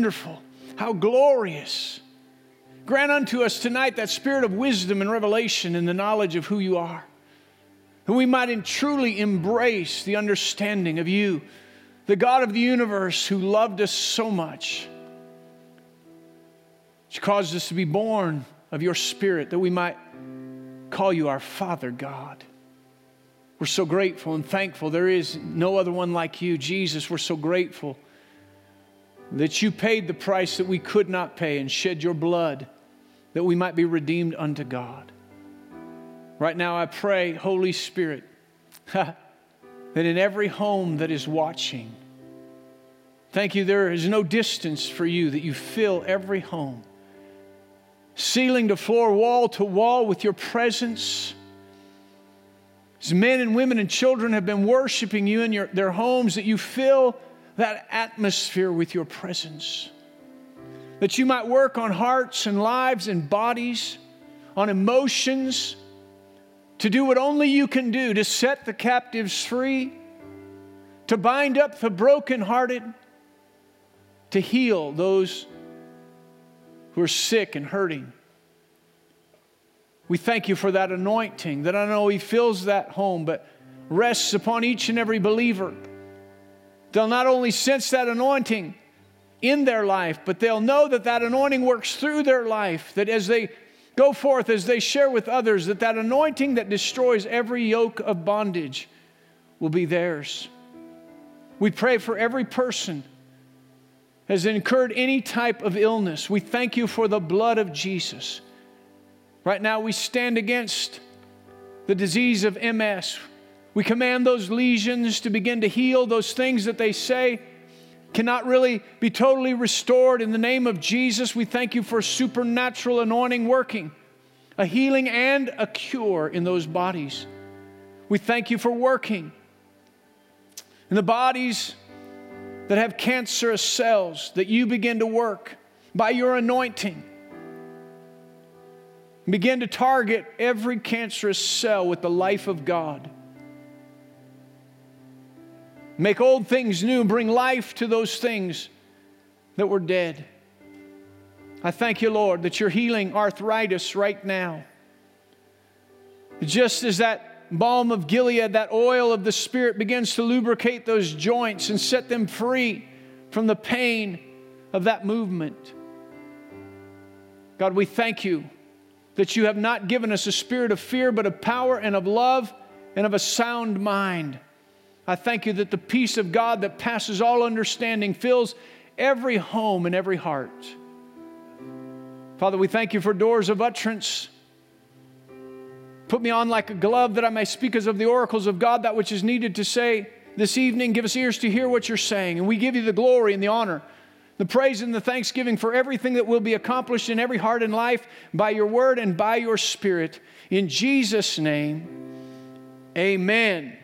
wonderful, how glorious. Grant unto us tonight that spirit of wisdom and revelation and the knowledge of who you are, that we might truly embrace the understanding of you, the God of the universe who loved us so much, which caused us to be born of your spirit, that we might call you our Father God. We're so grateful and thankful. There is no other one like you, Jesus. We're so grateful that you paid the price that we could not pay and shed your blood that we might be redeemed unto God. Right now, I pray, Holy Spirit, that in every home that is watching, thank you, there is no distance for you, that you fill every home, ceiling to floor, wall to wall with your presence. As men and women and children have been worshiping you in your, their homes, that you fill that atmosphere with your presence. That you might work on hearts and lives and bodies, on emotions, to do what only you can do to set the captives free, to bind up the brokenhearted, to heal those who are sick and hurting. We thank you for that anointing that I know He fills that home, but rests upon each and every believer. They'll not only sense that anointing in their life, but they'll know that that anointing works through their life, that as they go forth, as they share with others, that that anointing that destroys every yoke of bondage will be theirs. We pray for every person has incurred any type of illness. We thank you for the blood of Jesus. Right now, we stand against the disease of MS. We command those lesions to begin to heal, those things that they say cannot really be totally restored. In the name of Jesus, we thank you for supernatural anointing working, a healing and a cure in those bodies. We thank you for working in the bodies that have cancerous cells, that you begin to work by your anointing. Begin to target every cancerous cell with the life of God. Make old things new, bring life to those things that were dead. I thank you, Lord, that you're healing arthritis right now. Just as that balm of Gilead, that oil of the Spirit begins to lubricate those joints and set them free from the pain of that movement. God, we thank you that you have not given us a spirit of fear, but of power and of love and of a sound mind. I thank you that the peace of God that passes all understanding fills every home and every heart. Father, we thank you for doors of utterance. Put me on like a glove that I may speak as of the oracles of God, that which is needed to say this evening. Give us ears to hear what you're saying. And we give you the glory and the honor, the praise and the thanksgiving for everything that will be accomplished in every heart and life by your word and by your spirit. In Jesus' name, amen.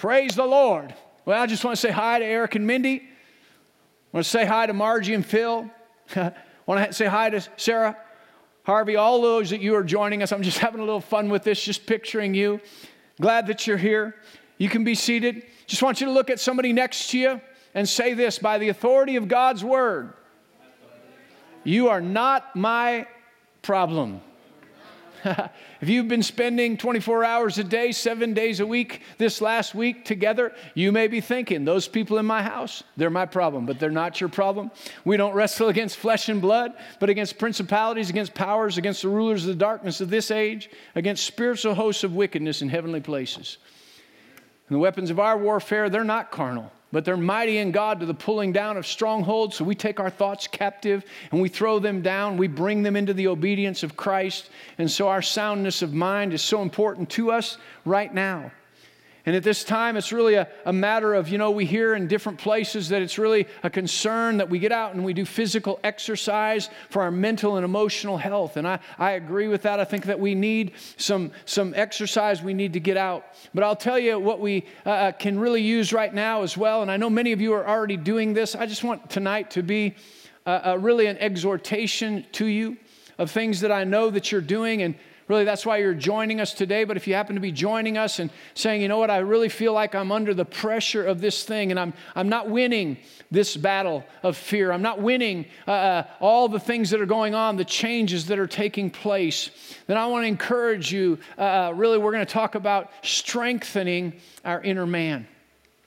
Praise the Lord. Well, I just want to say hi to Eric and Mindy. I want to say hi to Margie and Phil. I want to say hi to Sarah, Harvey, all those that you are joining us. I'm just having a little fun with this, just picturing you. Glad that you're here. You can be seated. Just want you to look at somebody next to you and say this by the authority of God's word, you are not my problem. if you've been spending 24 hours a day, seven days a week, this last week together, you may be thinking, those people in my house, they're my problem, but they're not your problem. We don't wrestle against flesh and blood, but against principalities, against powers, against the rulers of the darkness of this age, against spiritual hosts of wickedness in heavenly places. And the weapons of our warfare, they're not carnal but they're mighty in God to the pulling down of strongholds. So we take our thoughts captive and we throw them down. We bring them into the obedience of Christ. And so our soundness of mind is so important to us right now. And at this time, it's really a, a matter of, you know, we hear in different places that it's really a concern that we get out and we do physical exercise for our mental and emotional health. And I, I agree with that. I think that we need some, some exercise, we need to get out. But I'll tell you what we uh, uh can really use right now as well. And I know many of you are already doing this. I just want tonight to be uh, uh, really an exhortation to you of things that I know that you're doing. And really that's why you're joining us today. But if you happen to be joining us and saying, you know what, I really feel like I'm under the pressure of this thing and I'm, I'm not winning this battle of fear, I'm not winning uh, uh, all the things that are going on, the changes that are taking place, then I want to encourage you. Uh, uh really, we're going to talk about strengthening our inner man.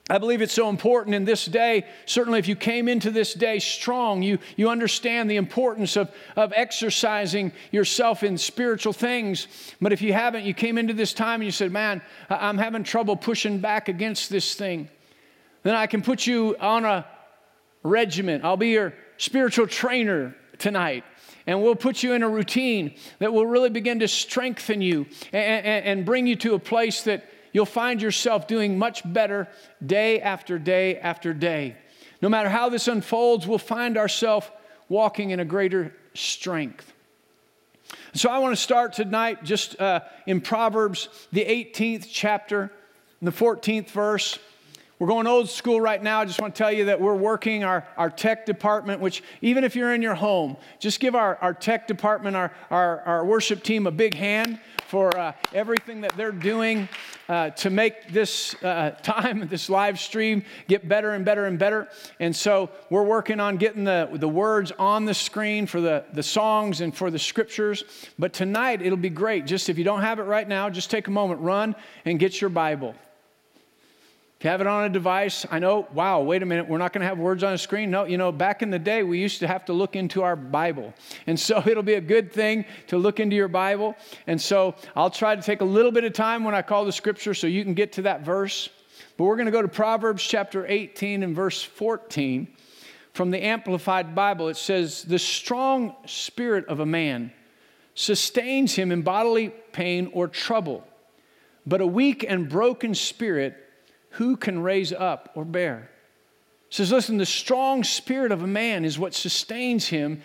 I believe it's so important in this day. Certainly, if you came into this day strong, you, you understand the importance of, of exercising yourself in spiritual things. But if you haven't, you came into this time and you said, Man, I'm having trouble pushing back against this thing. Then I can put you on a regiment. I'll be your spiritual trainer tonight. And we'll put you in a routine that will really begin to strengthen you and, and, and bring you to a place that you'll find yourself doing much better day after day after day. No matter how this unfolds, we'll find ourselves walking in a greater strength. So I want to start tonight just uh, in Proverbs, the 18th chapter, the 14th verse. We're going old school right now. I just want to tell you that we're working our, our tech department, which even if you're in your home, just give our, our tech department, our, our, our worship team a big hand for uh, everything that they're doing uh, to make this uh, time, this live stream, get better and better and better. And so we're working on getting the, the words on the screen for the, the songs and for the scriptures. But tonight it'll be great. Just if you don't have it right now, just take a moment, run and get your Bible you have it on a device, I know, wow, wait a minute, we're not going to have words on a screen. No, you know, back in the day, we used to have to look into our Bible. And so it'll be a good thing to look into your Bible. And so I'll try to take a little bit of time when I call the scripture so you can get to that verse. But we're going to go to Proverbs chapter 18 and verse 14 from the Amplified Bible. It says, The strong spirit of a man sustains him in bodily pain or trouble, but a weak and broken spirit who can raise up or bear? It says, listen, the strong spirit of a man is what sustains him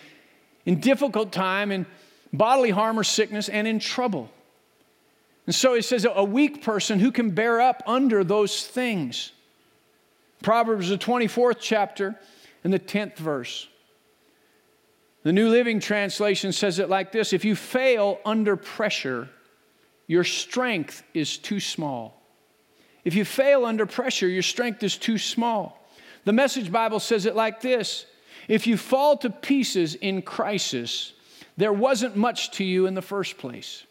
in difficult time, in bodily harm or sickness, and in trouble. And so it says, a weak person who can bear up under those things. Proverbs, the 24th chapter, and the 10th verse. The New Living Translation says it like this If you fail under pressure, your strength is too small. If you fail under pressure, your strength is too small. The Message Bible says it like this If you fall to pieces in crisis, there wasn't much to you in the first place.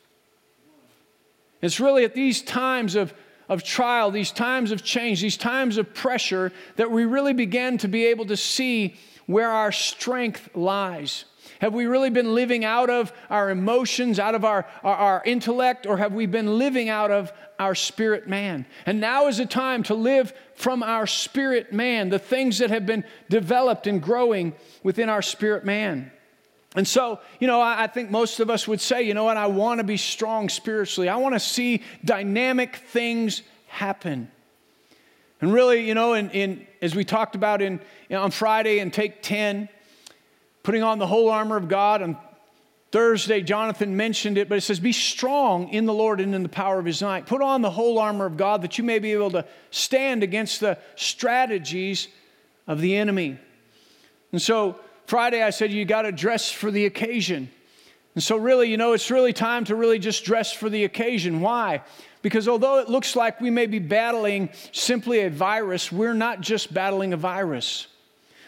It's really at these times of, of trial, these times of change, these times of pressure, that we really begin to be able to see where our strength lies. Have we really been living out of our emotions, out of our, our, our, intellect, or have we been living out of our spirit man? And now is the time to live from our spirit man, the things that have been developed and growing within our spirit man. And so, you know, I, I think most of us would say, you know what, I want to be strong spiritually. I want to see dynamic things happen. And really, you know, in, in, as we talked about in, you know, on Friday and take 10, putting on the whole armor of God. On Thursday, Jonathan mentioned it, but it says, Be strong in the Lord and in the power of his might. Put on the whole armor of God that you may be able to stand against the strategies of the enemy. And so, Friday, I said, You got to dress for the occasion. And so, really, you know, it's really time to really just dress for the occasion. Why? Because although it looks like we may be battling simply a virus, we're not just battling a virus.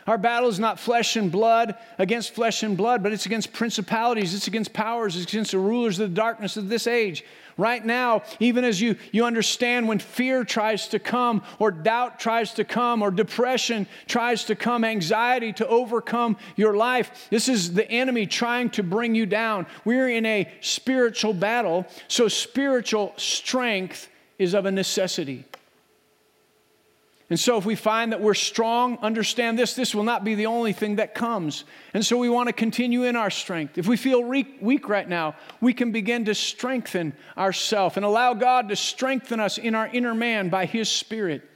Our battle is not flesh and blood against flesh and blood, but it's against principalities, it's against powers, it's against the rulers of the darkness of this age. Right now, even as you, you understand when fear tries to come, or doubt tries to come, or depression tries to come, anxiety to overcome your life, this is the enemy trying to bring you down. We're in a spiritual battle, so spiritual strength is of a necessity. And so, if we find that we're strong, understand this this will not be the only thing that comes. And so, we want to continue in our strength. If we feel weak right now, we can begin to strengthen ourselves and allow God to strengthen us in our inner man by His Spirit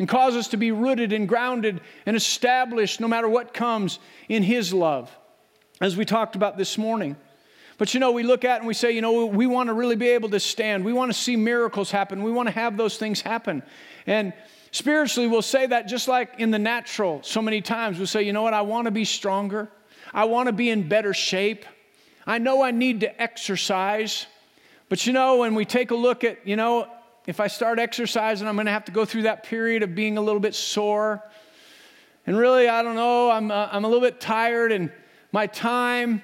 and cause us to be rooted and grounded and established no matter what comes in His love, as we talked about this morning. But you know, we look at and we say, you know, we want to really be able to stand. We want to see miracles happen. We want to have those things happen. And Spiritually, we'll say that just like in the natural, so many times we'll say, you know what, I want to be stronger. I want to be in better shape. I know I need to exercise, But you know, when we take a look at, you know, if I start exercising, I'm going to have to go through that period of being a little bit sore. And really, I don't know, I'm, uh, I'm a little bit tired and my time.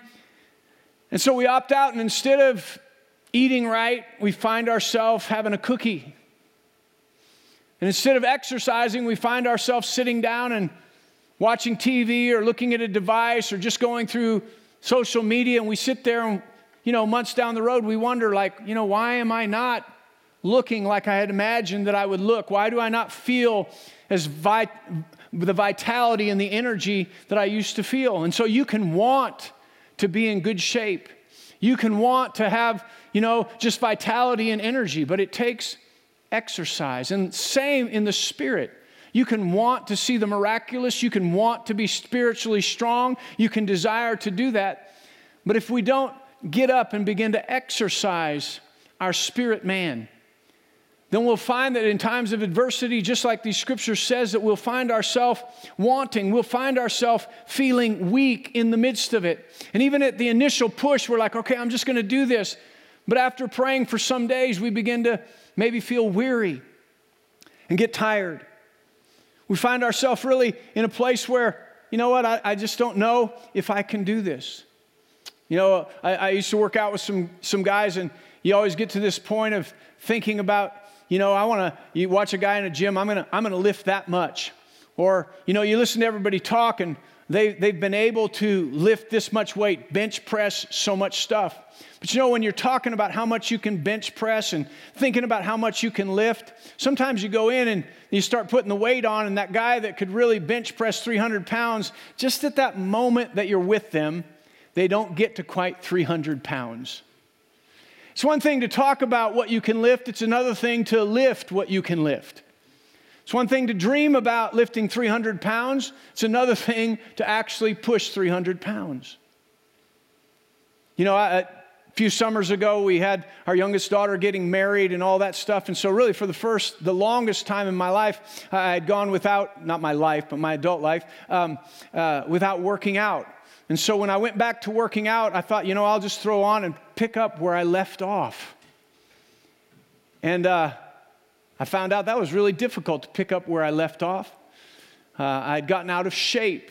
And so we opt out, and instead of eating right, we find ourselves having a cookie. And instead of exercising, we find ourselves sitting down and watching TV or looking at a device or just going through social media. And we sit there and, you know, months down the road, we wonder, like, you know, why am I not looking like I had imagined that I would look? Why do I not feel as the vitality and the energy that I used to feel? And so you can want to be in good shape. You can want to have, you know, just vitality and energy, but it takes exercise. And same in the spirit. You can want to see the miraculous, you can want to be spiritually strong, you can desire to do that. But if we don't get up and begin to exercise our spirit man, then we'll find that in times of adversity, just like these scriptures says, that we'll find ourselves wanting, we'll find ourselves feeling weak in the midst of it. And even at the initial push, we're like, okay, I'm just going to do this. But after praying for some days, we begin to maybe feel weary and get tired. We find ourselves really in a place where, you know what, I, I, just don't know if I can do this. You know, I, I used to work out with some, some guys, and you always get to this point of thinking about, you know, I want to, you watch a guy in a gym, I'm going to I'm going to lift that much. Or, you know, you listen to everybody talk, and they, they've been able to lift this much weight, bench press so much stuff. But you know, when you're talking about how much you can bench press and thinking about how much you can lift, sometimes you go in and you start putting the weight on, and that guy that could really bench press 300 pounds, just at that moment that you're with them, they don't get to quite 300 pounds. It's one thing to talk about what you can lift, it's another thing to lift what you can lift. It's one thing to dream about lifting 300 pounds, it's another thing to actually push 300 pounds. You know, I, few summers ago, we had our youngest daughter getting married and all that stuff. And so, really, for the first, the longest time in my life, I had gone without, not my life, but my adult life, um, uh, without working out. And so, when I went back to working out, I thought, you know, I'll just throw on and pick up where I left off. And uh, I found out that was really difficult to pick up where I left off. Uh, I had gotten out of shape.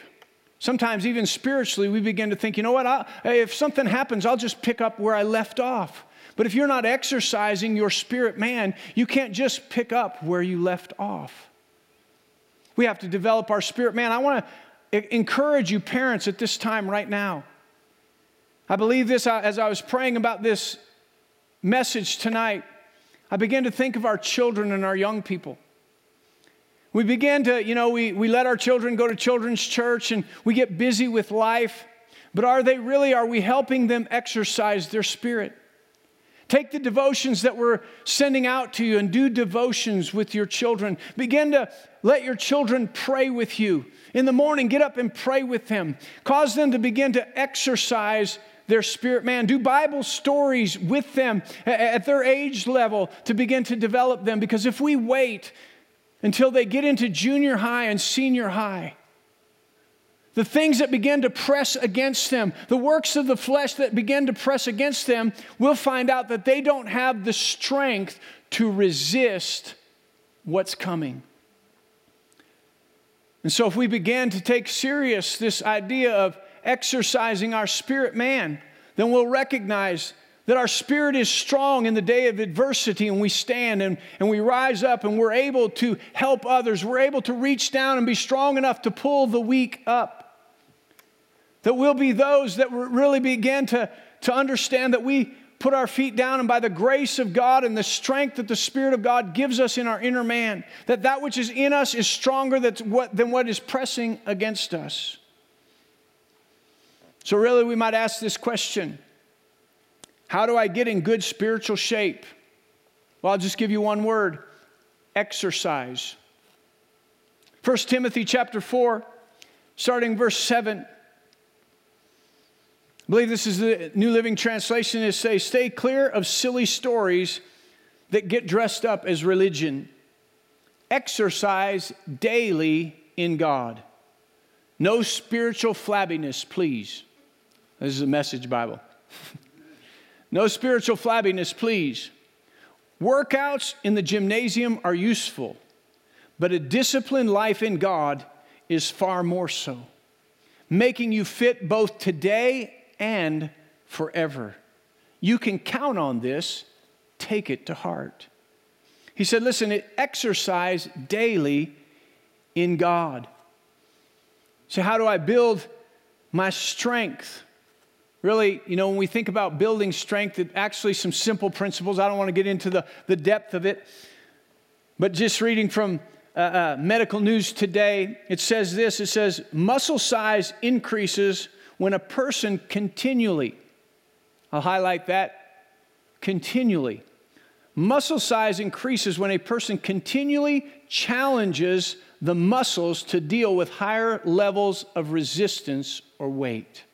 Sometimes, even spiritually, we begin to think, you know what, I, if something happens, I'll just pick up where I left off. But if you're not exercising your spirit man, you can't just pick up where you left off. We have to develop our spirit man. I want to encourage you, parents, at this time right now. I believe this as I was praying about this message tonight. I began to think of our children and our young people. We begin to, you know, we, we let our children go to children's church and we get busy with life, but are they really, are we helping them exercise their spirit? Take the devotions that we're sending out to you and do devotions with your children. Begin to let your children pray with you. In the morning, get up and pray with them. Cause them to begin to exercise their spirit man. Do Bible stories with them at their age level to begin to develop them. Because if we wait, until they get into junior high and senior high. The things that begin to press against them, the works of the flesh that begin to press against them, we'll find out that they don't have the strength to resist what's coming. And so, if we begin to take serious this idea of exercising our spirit man, then we'll recognize that our spirit is strong in the day of adversity and we stand and, and we rise up and we're able to help others. We're able to reach down and be strong enough to pull the weak up. That we'll be those that really begin to, to understand that we put our feet down and by the grace of God and the strength that the Spirit of God gives us in our inner man, that that which is in us is stronger than what, than what is pressing against us. So, really, we might ask this question how do I get in good spiritual shape? Well, I'll just give you one word exercise. 1 Timothy chapter 4, starting verse 7. I believe this is the New Living Translation. It says, Stay clear of silly stories that get dressed up as religion. Exercise daily in God. No spiritual flabbiness, please. This is a message Bible. No spiritual flabbiness, please. Workouts in the gymnasium are useful, but a disciplined life in God is far more so, making you fit both today and forever. You can count on this, take it to heart. He said, Listen, exercise daily in God. So, how do I build my strength? Really, you know, when we think about building strength, it actually some simple principles. I don't want to get into the, the depth of it, but just reading from uh, uh, medical news today, it says this it says, muscle size increases when a person continually, I'll highlight that, continually. Muscle size increases when a person continually challenges the muscles to deal with higher levels of resistance or weight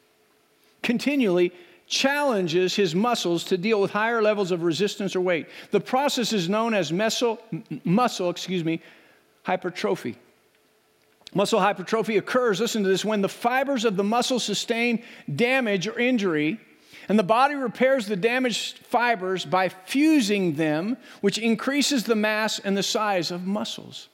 continually challenges his muscles to deal with higher levels of resistance or weight. The process is known as muscle, muscle, excuse me, hypertrophy. Muscle hypertrophy occurs, listen to this, when the fibers of the muscle sustain damage or injury, and the body repairs the damaged fibers by fusing them, which increases the mass and the size of muscles.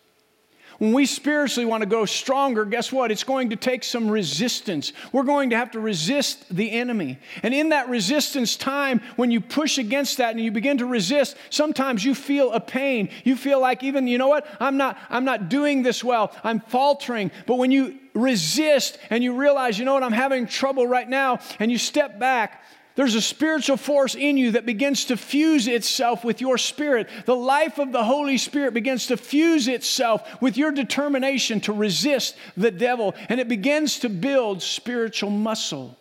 When we spiritually want to go stronger, guess what? It's going to take some resistance. We're going to have to resist the enemy. And in that resistance time, when you push against that and you begin to resist, sometimes you feel a pain. You feel like even, you know what? I'm not I'm not doing this well. I'm faltering. But when you resist and you realize, you know what? I'm having trouble right now and you step back, there's a spiritual force in you that begins to fuse itself with your spirit. The life of the Holy Spirit begins to fuse itself with your determination to resist the devil, and it begins to build spiritual muscle.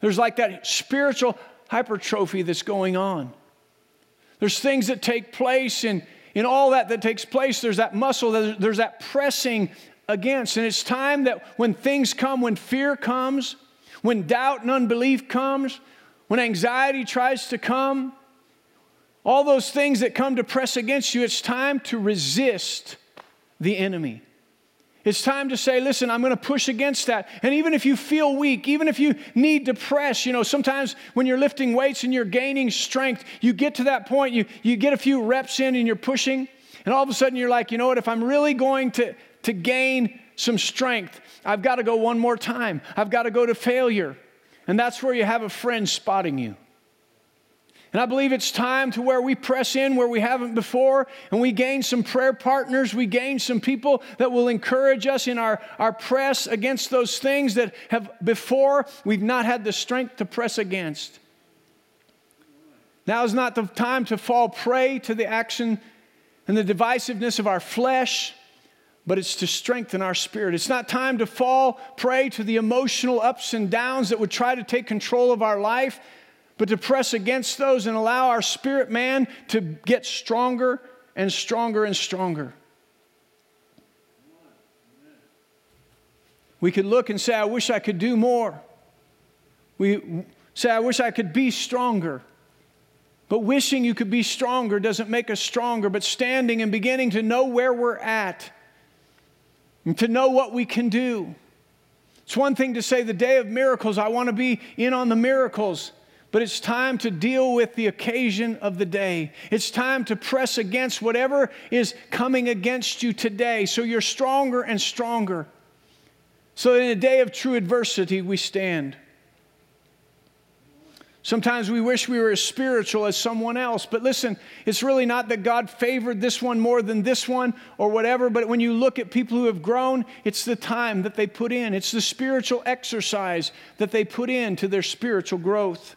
There's like that spiritual hypertrophy that's going on. There's things that take place, and in all that that takes place, there's that muscle, there's that pressing against. And it's time that when things come, when fear comes, when doubt and unbelief comes, when anxiety tries to come, all those things that come to press against you, it's time to resist the enemy. It's time to say, listen, I'm going to push against that. And even if you feel weak, even if you need to press, you know, sometimes when you're lifting weights and you're gaining strength, you get to that point, you, you get a few reps in and you're pushing, and all of a sudden you're like, you know what, if I'm really going to, to gain some strength. I've got to go one more time. I've got to go to failure. And that's where you have a friend spotting you. And I believe it's time to where we press in where we haven't before and we gain some prayer partners. We gain some people that will encourage us in our, our press against those things that have before we've not had the strength to press against. Now is not the time to fall prey to the action and the divisiveness of our flesh but it's to strengthen our spirit. It's not time to fall prey to the emotional ups and downs that would try to take control of our life, but to press against those and allow our spirit man to get stronger and stronger and stronger. We could look and say, I wish I could do more. We say, I wish I could be stronger. But wishing you could be stronger doesn't make us stronger, but standing and beginning to know where we're at and to know what we can do. It's one thing to say the day of miracles, I want to be in on the miracles, but it's time to deal with the occasion of the day. It's time to press against whatever is coming against you today so you're stronger and stronger. So in a day of true adversity, we stand. Sometimes we wish we were as spiritual as someone else. But listen, it's really not that God favored this one more than this one or whatever. But when you look at people who have grown, it's the time that they put in, it's the spiritual exercise that they put in to their spiritual growth.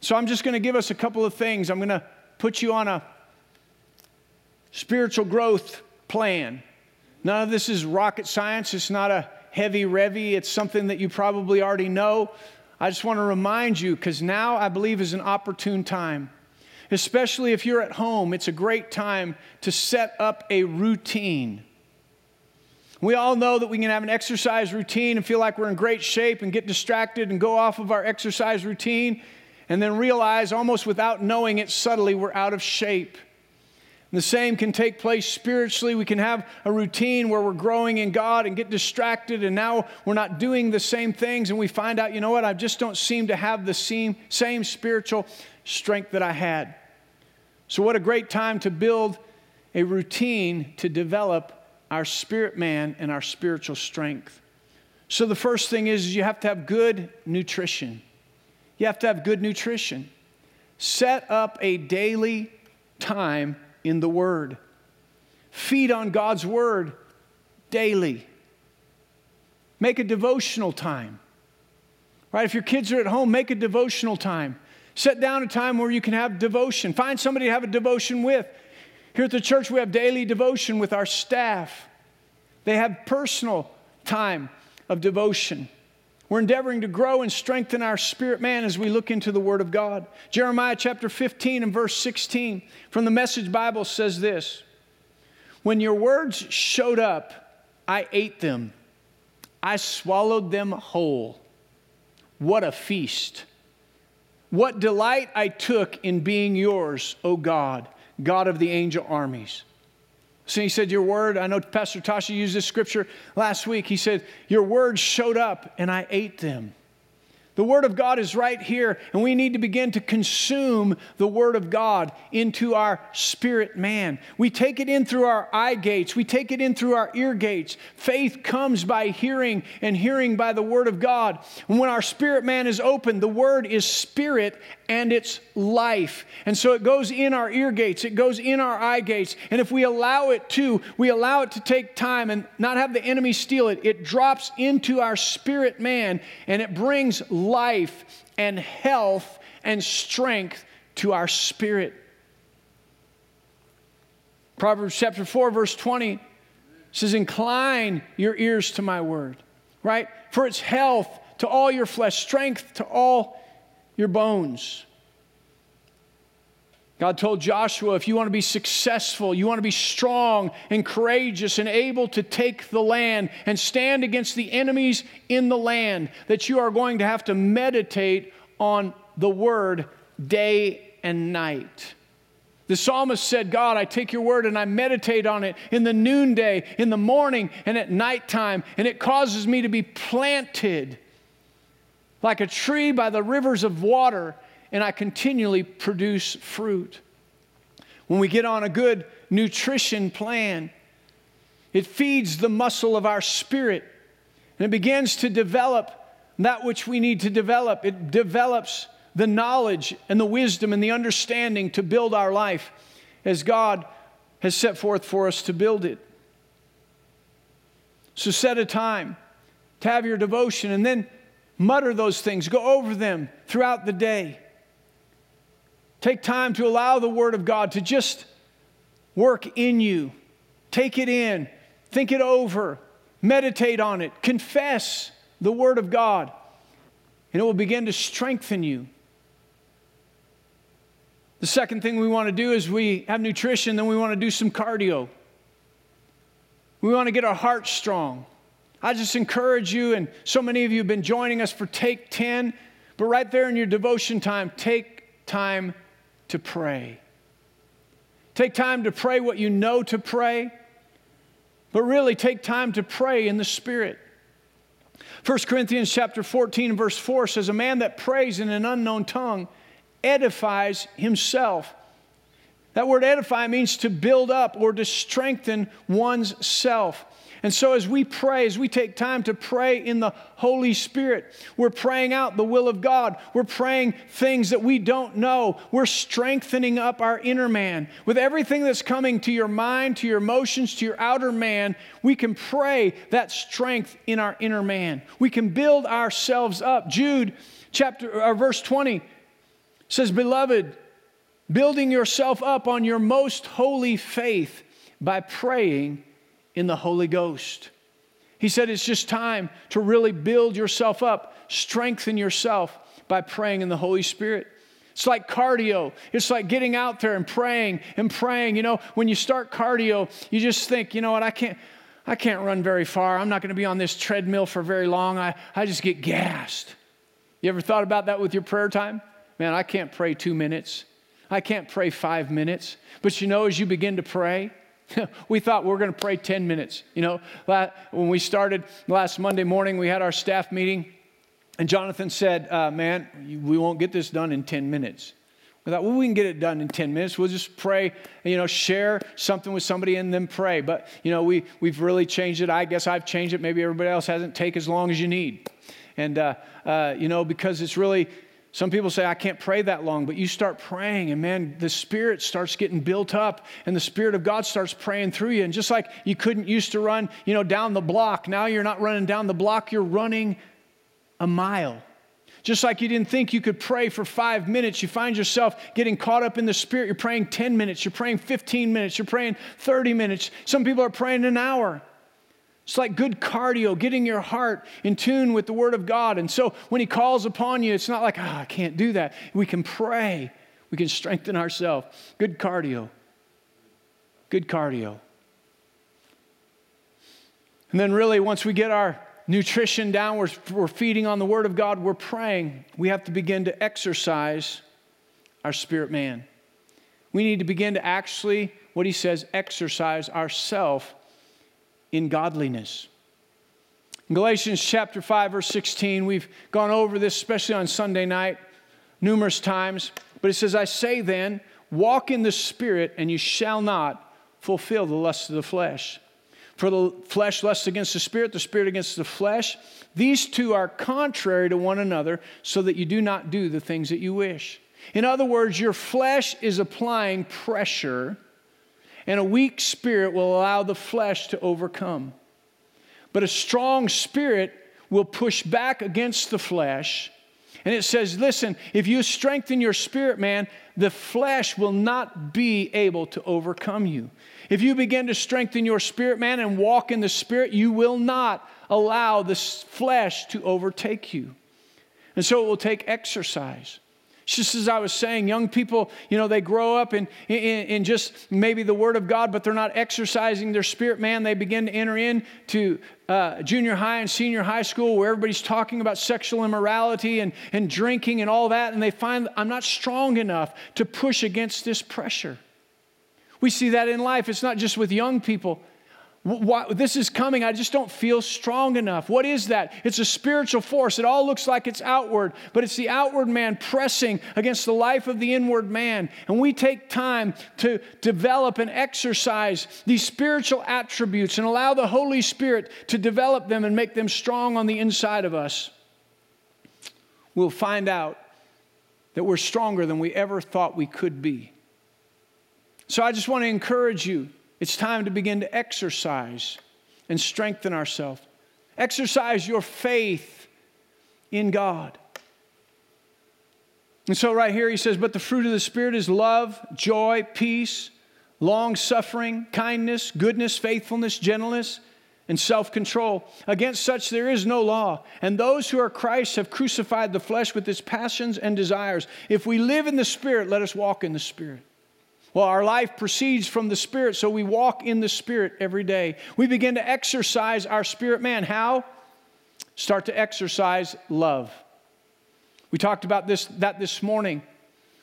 So I'm just going to give us a couple of things. I'm going to put you on a spiritual growth plan. None of this is rocket science, it's not a heavy revy, it's something that you probably already know. I just want to remind you because now I believe is an opportune time. Especially if you're at home, it's a great time to set up a routine. We all know that we can have an exercise routine and feel like we're in great shape and get distracted and go off of our exercise routine and then realize almost without knowing it subtly we're out of shape. The same can take place spiritually. We can have a routine where we're growing in God and get distracted, and now we're not doing the same things, and we find out, you know what, I just don't seem to have the same, same spiritual strength that I had. So, what a great time to build a routine to develop our spirit man and our spiritual strength. So, the first thing is you have to have good nutrition. You have to have good nutrition. Set up a daily time in the Word. Feed on God's Word daily. Make a devotional time. Right? If your kids are at home, make a devotional time. Set down a time where you can have devotion. Find somebody to have a devotion with. Here at the church, we have daily devotion with our staff. They have personal time of devotion. We're endeavoring to grow and strengthen our spirit man as we look into the Word of God. Jeremiah chapter 15 and verse 16 from the Message Bible says this When your words showed up, I ate them, I swallowed them whole. What a feast! What delight I took in being yours, O God, God of the angel armies. So he said, Your word, I know Pastor Tasha used this scripture last week. He said, Your words showed up and I ate them. The Word of God is right here, and we need to begin to consume the Word of God into our spirit man. We take it in through our eye gates, we take it in through our ear gates. Faith comes by hearing, and hearing by the Word of God. And when our spirit man is open, the Word is spirit and it's life. And so it goes in our ear gates, it goes in our eye gates. And if we allow it to, we allow it to take time and not have the enemy steal it, it drops into our spirit man and it brings life and health and strength to our spirit. Proverbs chapter 4, verse 20 says, Incline your ears to my word, right? For it's health to all your flesh, strength to all your bones. God told Joshua, if you want to be successful, you want to be strong and courageous and able to take the land and stand against the enemies in the land, that you are going to have to meditate on the word day and night. The psalmist said, God, I take your word and I meditate on it in the noonday, in the morning, and at nighttime, and it causes me to be planted like a tree by the rivers of water and I continually produce fruit. When we get on a good nutrition plan, it feeds the muscle of our spirit and it begins to develop that which we need to develop. It develops the knowledge and the wisdom and the understanding to build our life as God has set forth for us to build it. So set a time to have your devotion and then mutter those things, go over them throughout the day. Take time to allow the Word of God to just work in you. Take it in, think it over, meditate on it, confess the Word of God, and it will begin to strengthen you. The second thing we want to do is we have nutrition, then we want to do some cardio. We want to get our heart strong. I just encourage you, and so many of you have been joining us for Take 10, but right there in your devotion time, take time to pray. Take time to pray what you know to pray, but really take time to pray in the Spirit. 1 Corinthians chapter 14 verse 4 says, A man that prays in an unknown tongue edifies himself. That word edify means to build up or to strengthen one's self. And so, as we pray, as we take time to pray in the Holy Spirit, we're praying out the will of God. We're praying things that we don't know. We're strengthening up our inner man. With everything that's coming to your mind, to your emotions, to your outer man, we can pray that strength in our inner man. We can build ourselves up. Jude chapter or uh, verse 20 says, Beloved, building yourself up on your most holy faith by praying in the Holy Ghost. He said it's just time to really build yourself up, strengthen yourself by praying in the Holy Spirit. It's like cardio. It's like getting out there and praying and praying. You know, when you start cardio, you just think, you know what, I can't, I can't run very far. I'm not going to be on this treadmill for very long. I, I just get gassed. You ever thought about that with your prayer time? Man, I can't pray two minutes. I can't pray five minutes. But you know, as you begin to pray, we thought we were going to pray 10 minutes. You know, when we started last Monday morning, we had our staff meeting, and Jonathan said, uh, Man, we won't get this done in 10 minutes. We thought, well, we can get it done in 10 minutes. We'll just pray, you know, share something with somebody and then pray. But, you know, we, we've really changed it. I guess I've changed it. Maybe everybody else hasn't. Take as long as you need. And, uh, uh, you know, because it's really, some people say, I can't pray that long, but you start praying, and man, the Spirit starts getting built up, and the Spirit of God starts praying through you. And just like you couldn't used to run, you know, down the block, now you're not running down the block, you're running a mile. Just like you didn't think you could pray for five minutes, you find yourself getting caught up in the Spirit. You're praying 10 minutes, you're praying 15 minutes, you're praying 30 minutes. Some people are praying an hour. It's like good cardio, getting your heart in tune with the Word of God. And so when He calls upon you, it's not like, oh, I can't do that. We can pray, we can strengthen ourselves. Good cardio. Good cardio. And then, really, once we get our nutrition down, we're, we're feeding on the Word of God, we're praying, we have to begin to exercise our spirit man. We need to begin to actually, what he says, exercise ourself in godliness. In Galatians chapter 5, verse 16, we've gone over this, especially on Sunday night, numerous times. But it says, I say then, walk in the Spirit, and you shall not fulfill the lusts of the flesh. For the flesh lusts against the spirit, the spirit against the flesh. These two are contrary to one another, so that you do not do the things that you wish. In other words, your flesh is applying pressure, and a weak spirit will allow the flesh to overcome. But a strong spirit will push back against the flesh. And it says, listen, if you strengthen your spirit, man, the flesh will not be able to overcome you. If you begin to strengthen your spirit, man, and walk in the spirit, you will not allow the flesh to overtake you. And so it will take exercise. Just as I was saying, young people, you know, they grow up in, in, in, just maybe the Word of God, but they're not exercising their spirit, man. They begin to enter into uh, junior high and senior high school where everybody's talking about sexual immorality and, and drinking and all that, and they find I'm not strong enough to push against this pressure. We see that in life. It's not just with young people. This is coming. I just don't feel strong enough. What is that? It's a spiritual force. It all looks like it's outward, but it's the outward man pressing against the life of the inward man. And we take time to develop and exercise these spiritual attributes and allow the Holy Spirit to develop them and make them strong on the inside of us. We'll find out that we're stronger than we ever thought we could be. So I just want to encourage you. It's time to begin to exercise and strengthen ourselves. Exercise your faith in God. And so, right here, he says, But the fruit of the Spirit is love, joy, peace, long suffering, kindness, goodness, faithfulness, gentleness, and self control. Against such there is no law. And those who are Christ have crucified the flesh with its passions and desires. If we live in the Spirit, let us walk in the Spirit. Well, our life proceeds from the Spirit, so we walk in the Spirit every day. We begin to exercise our spirit man. How? Start to exercise love. We talked about this, that this morning.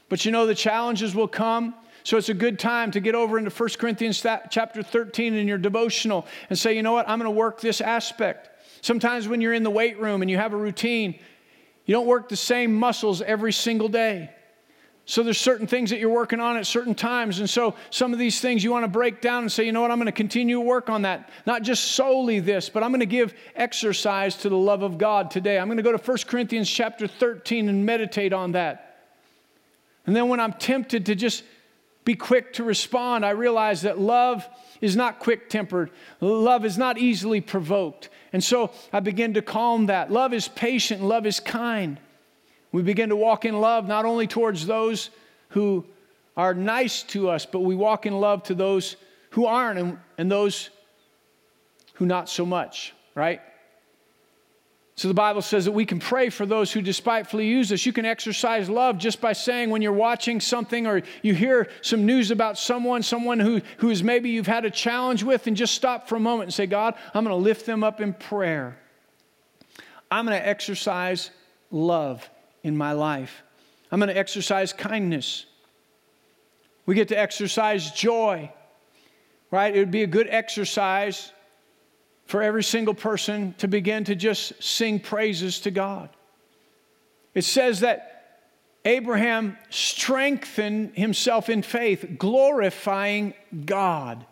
But you know, the challenges will come. So it's a good time to get over into 1 Corinthians chapter 13 in your devotional and say, you know what, I'm going to work this aspect. Sometimes when you're in the weight room and you have a routine, you don't work the same muscles every single day. So there's certain things that you're working on at certain times. And so some of these things you want to break down and say, you know what, I'm going to continue to work on that. Not just solely this, but I'm going to give exercise to the love of God today. I'm going to go to 1 Corinthians chapter 13 and meditate on that. And then when I'm tempted to just be quick to respond, I realize that love is not quick tempered. Love is not easily provoked. And so I begin to calm that. Love is patient, love is kind. We begin to walk in love not only towards those who are nice to us, but we walk in love to those who aren't and, and those who not so much, right? So the Bible says that we can pray for those who despitefully use us. You can exercise love just by saying when you're watching something or you hear some news about someone, someone who, who is maybe you've had a challenge with, and just stop for a moment and say, God, I'm going to lift them up in prayer. I'm going to exercise love in my life. I'm going to exercise kindness. We get to exercise joy, right? It would be a good exercise for every single person to begin to just sing praises to God. It says that Abraham strengthened himself in faith, glorifying God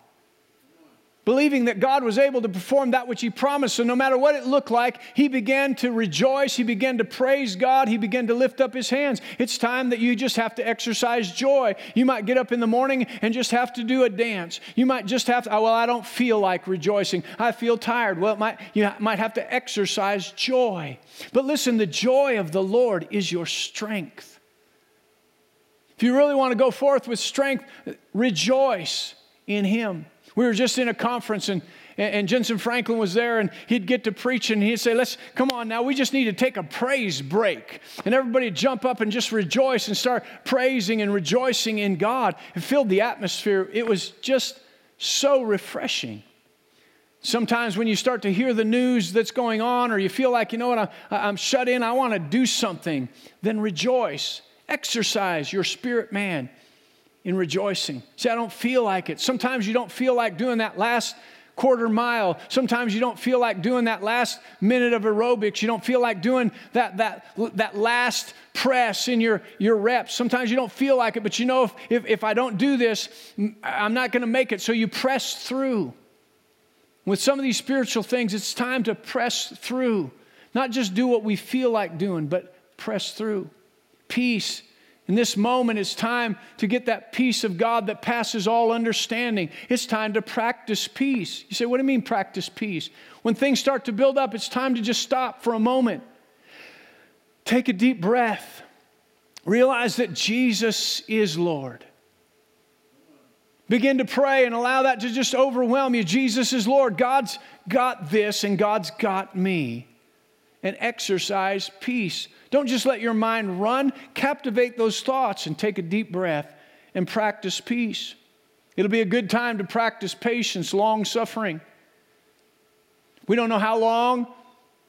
believing that God was able to perform that which He promised. So, no matter what it looked like, he began to rejoice. He began to praise God. He began to lift up his hands. It's time that you just have to exercise joy. You might get up in the morning and just have to do a dance. You might just have to, oh, well, I don't feel like rejoicing. I feel tired. Well, might, you might have to exercise joy. But listen, the joy of the Lord is your strength. If you really want to go forth with strength, rejoice in Him. We were just in a conference and and Jentezen Franklin was there and he'd get to preach and he'd say, Let's come on now, we just need to take a praise break. And everybody jump up and just rejoice and start praising and rejoicing in God. It filled the atmosphere. It was just so refreshing. Sometimes when you start to hear the news that's going on, or you feel like, you know what, I'm, shut in, I want to do something, then rejoice. Exercise your spirit man in rejoicing. See, I don't feel like it. Sometimes you don't feel like doing that last quarter mile. Sometimes you don't feel like doing that last minute of aerobics. You don't feel like doing that, that, that last press in your, your reps. Sometimes you don't feel like it, but you know if, if, if I don't do this, I'm not going to make it. So you press through. With some of these spiritual things, it's time to press through. Not just do what we feel like doing, but press through. Peace in this moment, it's time to get that peace of God that passes all understanding. It's time to practice peace. You say, What do you mean, practice peace? When things start to build up, it's time to just stop for a moment. Take a deep breath. Realize that Jesus is Lord. Begin to pray and allow that to just overwhelm you. Jesus is Lord. God's got this and God's got me. And exercise peace. Don't just let your mind run, captivate those thoughts and take a deep breath and practice peace. It'll be a good time to practice patience, long suffering. We don't know how long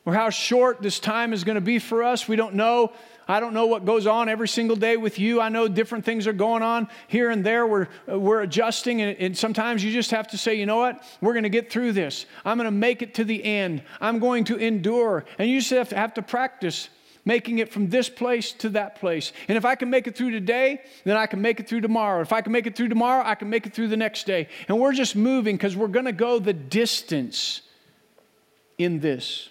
or how short this time is going to be for us. We don't know. I don't know what goes on every single day with you. I know different things are going on here and there. We're, we're adjusting, and, and sometimes you just have to say, you know what? We're going to get through this. I'm going to make it to the end. I'm going to endure. And you just have to, have to practice making it from this place to that place. And if I can make it through today, then I can make it through tomorrow. If I can make it through tomorrow, I can make it through the next day. And we're just moving because we're going to go the distance in this.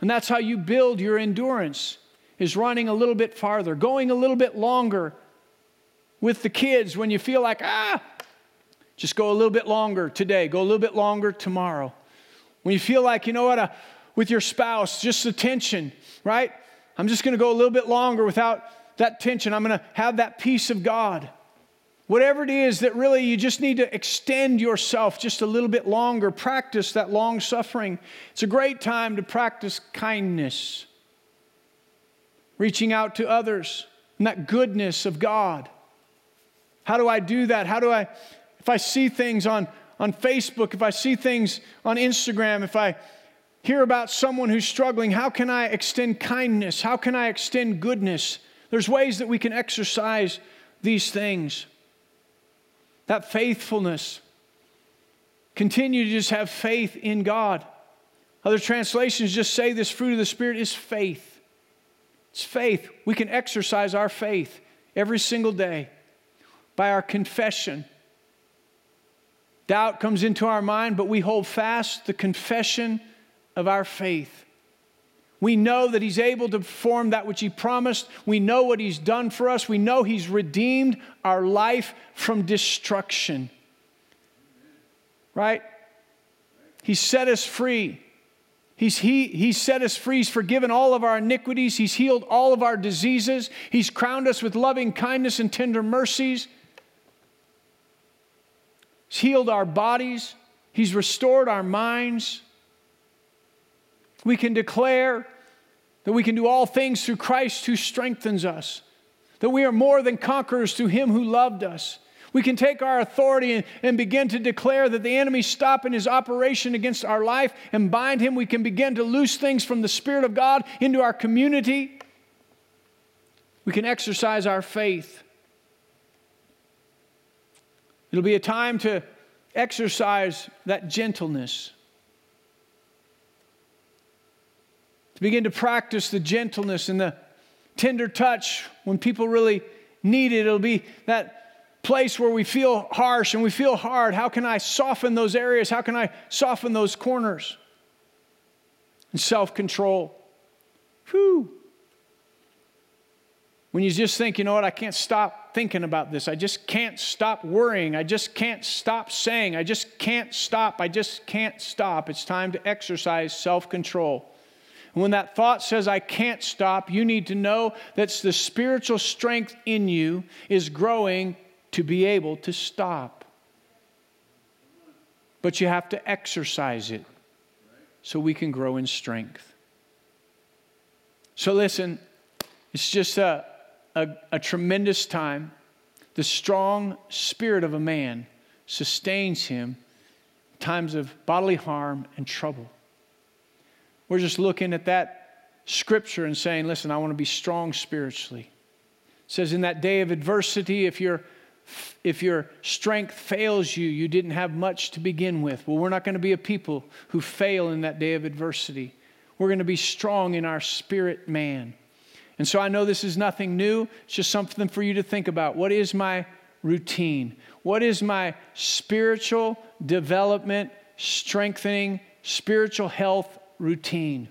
And that's how you build your endurance is running a little bit farther, going a little bit longer with the kids when you feel like, ah, just go a little bit longer today, go a little bit longer tomorrow. When you feel like, you know what, uh, with your spouse, just the tension, right? I'm just going to go a little bit longer without that tension. I'm going to have that peace of God. Whatever it is that really you just need to extend yourself just a little bit longer, practice that long suffering. It's a great time to practice kindness, reaching out to others, and that goodness of God. How do I do that? How do I, if I see things on, on Facebook, if I see things on Instagram, if I hear about someone who's struggling, how can I extend kindness? How can I extend goodness? There's ways that we can exercise these things. That faithfulness. Continue to just have faith in God. Other translations just say this fruit of the Spirit is faith. It's faith. We can exercise our faith every single day by our confession. Doubt comes into our mind, but we hold fast the confession of our faith. We know that He's able to perform that which He promised. We know what He's done for us. We know He's redeemed our life from destruction. Right? He set us free. He's, he, he's set us free. He's forgiven all of our iniquities. He's healed all of our diseases. He's crowned us with loving kindness and tender mercies. He's healed our bodies. He's restored our minds. We can declare that we can do all things through Christ who strengthens us, that we are more than conquerors through him who loved us. We can take our authority and, and, begin to declare that the enemy stop in his operation against our life and bind him. We can begin to loose things from the Spirit of God into our community. We can exercise our faith. It'll be a time to exercise that gentleness. To begin to practice the gentleness and the tender touch when people really need it. It'll be that place where we feel harsh and we feel hard. How can I soften those areas? How can I soften those corners? And self control. Whew. When you just think, you know what, I can't stop thinking about this. I just can't stop worrying. I just can't stop saying. I just can't stop. I just can't stop. It's time to exercise self control. And when that thought says, I can't stop, you need to know that the spiritual strength in you is growing to be able to stop. But you have to exercise it so we can grow in strength. So, listen, it's just a, a, a tremendous time. The strong spirit of a man sustains him times of bodily harm and trouble. We're just looking at that scripture and saying, listen, I want to be strong spiritually. It says, in that day of adversity, if your if your strength fails you, you didn't have much to begin with. Well, we're not going to be a people who fail in that day of adversity. We're going to be strong in our spirit man. And so I know this is nothing new. It's just something for you to think about. What is my routine? What is my spiritual development, strengthening, spiritual health routine.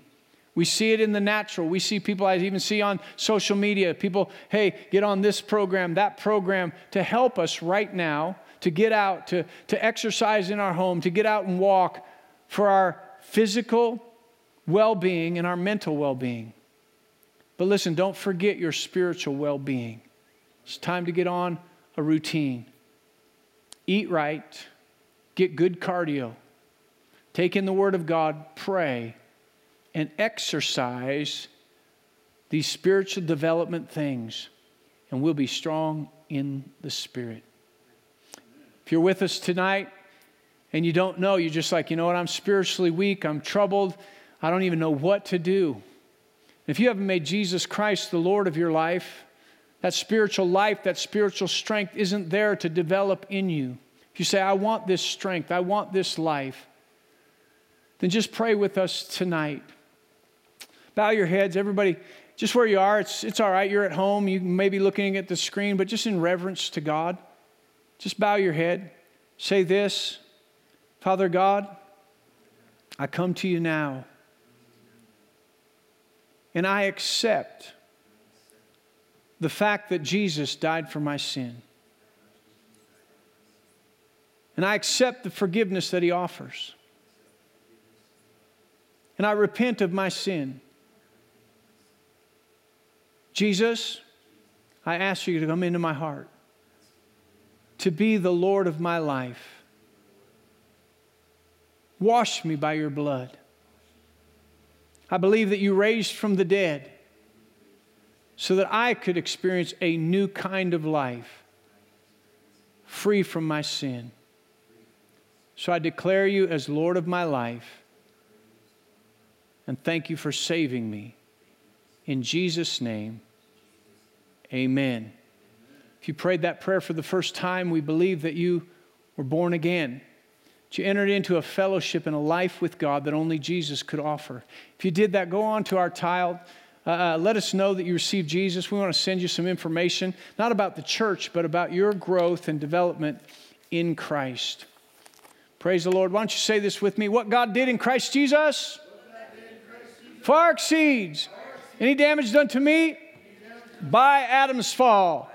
We see it in the natural. We see people, I even see on social media, people, hey, get on this program, that program to help us right now to get out, to, to exercise in our home, to get out and walk for our physical well being and our mental well being. But listen, don't forget your spiritual well being. It's time to get on a routine. Eat right, get good cardio, take in the Word of God, pray, and exercise these spiritual development things, and we'll be strong in the Spirit. If you're with us tonight and you don't know, you're just like, you know what, I'm spiritually weak, I'm troubled, I don't even know what to do. If you haven't made Jesus Christ the Lord of your life, that spiritual life, that spiritual strength isn't there to develop in you. If you say, I want this strength, I want this life, then just pray with us tonight. Bow your heads, everybody, just where you are. It's, it's all right. You're at home. You may be looking at the screen, but just in reverence to God, just bow your head. Say this Father God, I come to you now, and I accept the fact that Jesus died for my sin. And I accept the forgiveness that he offers and I repent of my sin. Jesus, I ask you to come into my heart, to be the Lord of my life. Wash me by your blood. I believe that you raised from the dead so that I could experience a new kind of life, free from my sin. So I declare you as Lord of my life and thank you for saving me. In Jesus' name, amen. If you prayed that prayer for the first time, we believe that you were born again. That you entered into a fellowship and a life with God that only Jesus could offer. If you did that, go on to our tile. Uh, uh, let us know that you received Jesus. We want to send you some information, not about the church, but about your growth and development in Christ. Praise the Lord. Why don't you say this with me? What God did in Christ Jesus far exceeds any damage done to me by Adam's fall.